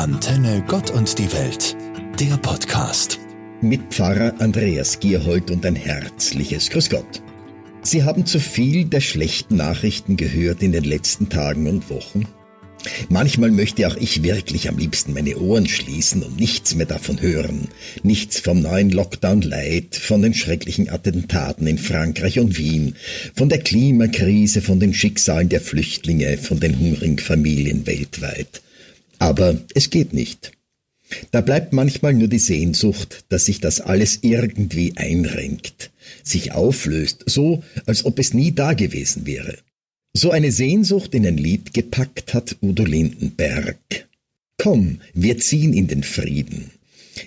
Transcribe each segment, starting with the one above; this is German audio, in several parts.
Antenne Gott und die Welt, der Podcast. Mit Pfarrer Andreas Gierhold und ein herzliches Grüß Gott. Sie haben zu viel der schlechten Nachrichten gehört in den letzten Tagen und Wochen. Manchmal möchte auch ich wirklich am liebsten meine Ohren schließen und nichts mehr davon hören. Nichts vom neuen Lockdown Light, von den schrecklichen Attentaten in Frankreich und Wien, von der Klimakrise, von den Schicksalen der Flüchtlinge, von den hungrigen Familien weltweit. Aber es geht nicht. Da bleibt manchmal nur die Sehnsucht, dass sich das alles irgendwie einrenkt, sich auflöst, so als ob es nie dagewesen wäre. So eine Sehnsucht in ein Lied gepackt hat Udo Lindenberg. Komm, wir ziehen in den Frieden.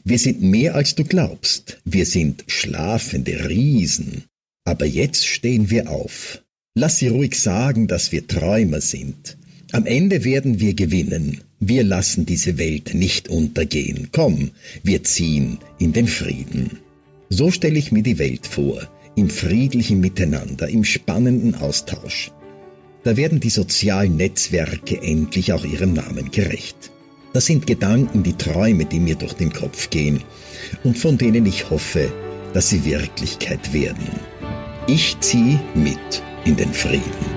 Wir sind mehr als du glaubst. Wir sind schlafende Riesen. Aber jetzt stehen wir auf. Lass sie ruhig sagen, dass wir Träumer sind. Am Ende werden wir gewinnen. Wir lassen diese Welt nicht untergehen. Komm, wir ziehen in den Frieden. So stelle ich mir die Welt vor, im friedlichen Miteinander, im spannenden Austausch. Da werden die sozialen Netzwerke endlich auch ihrem Namen gerecht. Das sind Gedanken, die Träume, die mir durch den Kopf gehen und von denen ich hoffe, dass sie Wirklichkeit werden. Ich ziehe mit in den Frieden.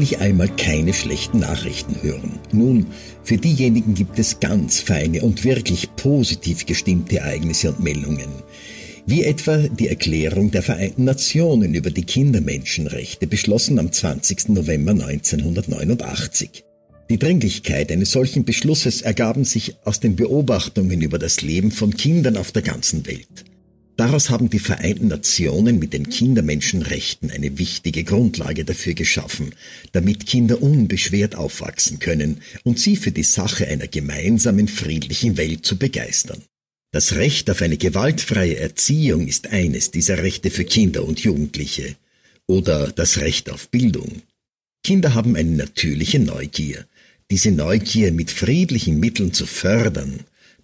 Endlich einmal keine schlechten Nachrichten hören. Nun, für diejenigen gibt es ganz feine und wirklich positiv gestimmte Ereignisse und Meldungen. Wie etwa die Erklärung der Vereinten Nationen über die Kindermenschenrechte, beschlossen am 20. November 1989. Die Dringlichkeit eines solchen Beschlusses ergaben sich aus den Beobachtungen über das Leben von Kindern auf der ganzen Welt. Daraus haben die Vereinten Nationen mit den Kindermenschenrechten eine wichtige Grundlage dafür geschaffen, damit Kinder unbeschwert aufwachsen können und sie für die Sache einer gemeinsamen friedlichen Welt zu begeistern. Das Recht auf eine gewaltfreie Erziehung ist eines dieser Rechte für Kinder und Jugendliche oder das Recht auf Bildung. Kinder haben eine natürliche Neugier. Diese Neugier mit friedlichen Mitteln zu fördern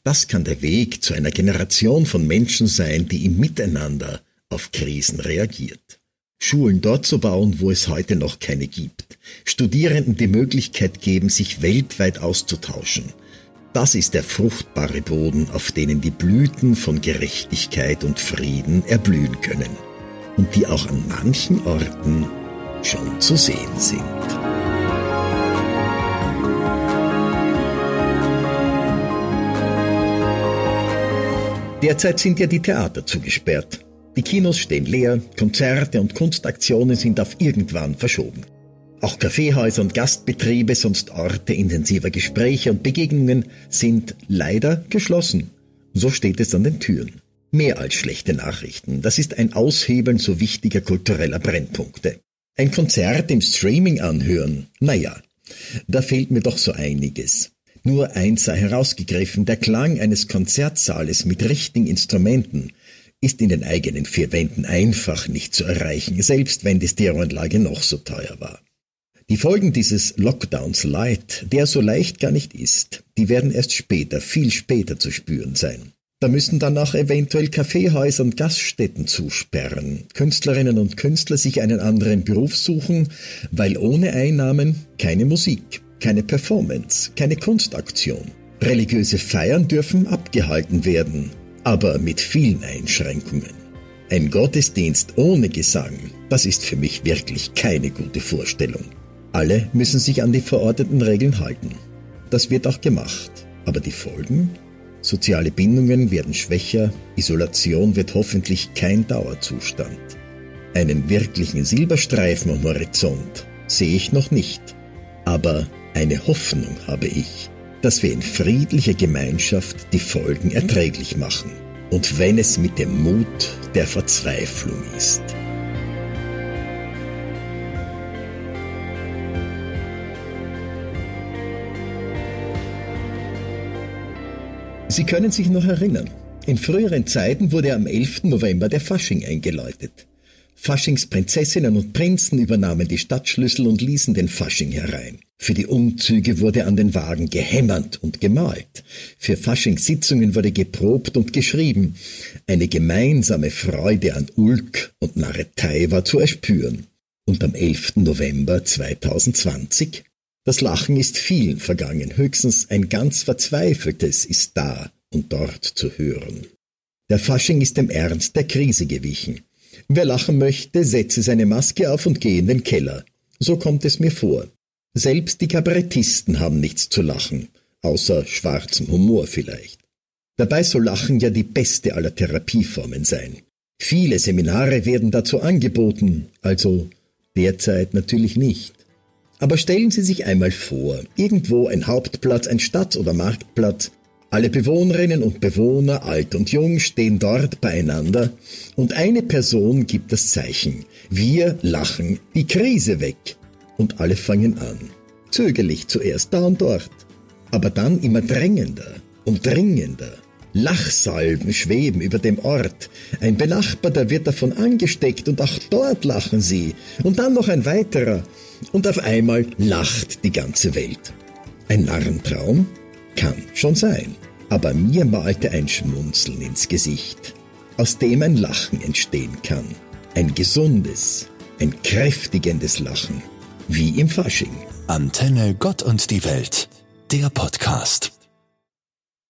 das kann der Weg zu einer Generation von Menschen sein, die im Miteinander auf Krisen reagiert. Schulen dort zu bauen, wo es heute noch keine gibt. Studierenden die Möglichkeit geben, sich weltweit auszutauschen. Das ist der fruchtbare Boden, auf denen die Blüten von Gerechtigkeit und Frieden erblühen können und die auch an manchen Orten schon zu sehen sind. Derzeit sind ja die Theater zugesperrt. Die Kinos stehen leer, Konzerte und Kunstaktionen sind auf irgendwann verschoben. Auch Kaffeehäuser und Gastbetriebe, sonst Orte intensiver Gespräche und Begegnungen, sind leider geschlossen. So steht es an den Türen. Mehr als schlechte Nachrichten. Das ist ein Aushebeln so wichtiger kultureller Brennpunkte. Ein Konzert im Streaming anhören, naja, da fehlt mir doch so einiges. Nur eins sei herausgegriffen, der Klang eines Konzertsaales mit richtigen Instrumenten ist in den eigenen vier Wänden einfach nicht zu erreichen, selbst wenn die Stereoanlage noch so teuer war. Die Folgen dieses Lockdowns Light, der so leicht gar nicht ist, die werden erst später, viel später zu spüren sein. Da müssen dann auch eventuell Kaffeehäuser und Gaststätten zusperren, Künstlerinnen und Künstler sich einen anderen Beruf suchen, weil ohne Einnahmen keine Musik, keine Performance, keine Kunstaktion. Religiöse Feiern dürfen abgehalten werden, aber mit vielen Einschränkungen. Ein Gottesdienst ohne Gesang, das ist für mich wirklich keine gute Vorstellung. Alle müssen sich an die verordneten Regeln halten. Das wird auch gemacht. Aber die Folgen? Soziale Bindungen werden schwächer, Isolation wird hoffentlich kein Dauerzustand. Einen wirklichen Silberstreifen am Horizont sehe ich noch nicht. Aber eine Hoffnung habe ich, dass wir in friedlicher Gemeinschaft die Folgen erträglich machen. Und wenn es mit dem Mut der Verzweiflung ist. Sie können sich noch erinnern, in früheren Zeiten wurde am 11. November der Fasching eingeläutet. Faschingsprinzessinnen und Prinzen übernahmen die Stadtschlüssel und ließen den Fasching herein. Für die Umzüge wurde an den Wagen gehämmert und gemalt. Für Faschingssitzungen wurde geprobt und geschrieben. Eine gemeinsame Freude an Ulk und Narretei war zu erspüren. Und am 11. November 2020? Das Lachen ist vielen vergangen, höchstens ein ganz verzweifeltes ist da und dort zu hören. Der Fasching ist dem Ernst der Krise gewichen. Wer lachen möchte, setze seine Maske auf und gehe in den Keller. So kommt es mir vor. Selbst die Kabarettisten haben nichts zu lachen, außer schwarzem Humor vielleicht. Dabei soll Lachen ja die beste aller Therapieformen sein. Viele Seminare werden dazu angeboten, also derzeit natürlich nicht. Aber stellen Sie sich einmal vor, irgendwo ein Hauptplatz, ein Stadt- oder Marktplatz, alle Bewohnerinnen und Bewohner, alt und jung, stehen dort beieinander und eine Person gibt das Zeichen. Wir lachen die Krise weg. Und alle fangen an. Zögerlich zuerst da und dort, aber dann immer drängender und dringender. Lachsalben schweben über dem Ort. Ein Benachbarter wird davon angesteckt und auch dort lachen sie. Und dann noch ein weiterer. Und auf einmal lacht die ganze Welt. Ein Narrentraum? Kann schon sein. Aber mir malte ein Schmunzeln ins Gesicht, aus dem ein Lachen entstehen kann. Ein gesundes, ein kräftigendes Lachen. Wie im Fasching. Antenne Gott und die Welt. Der Podcast.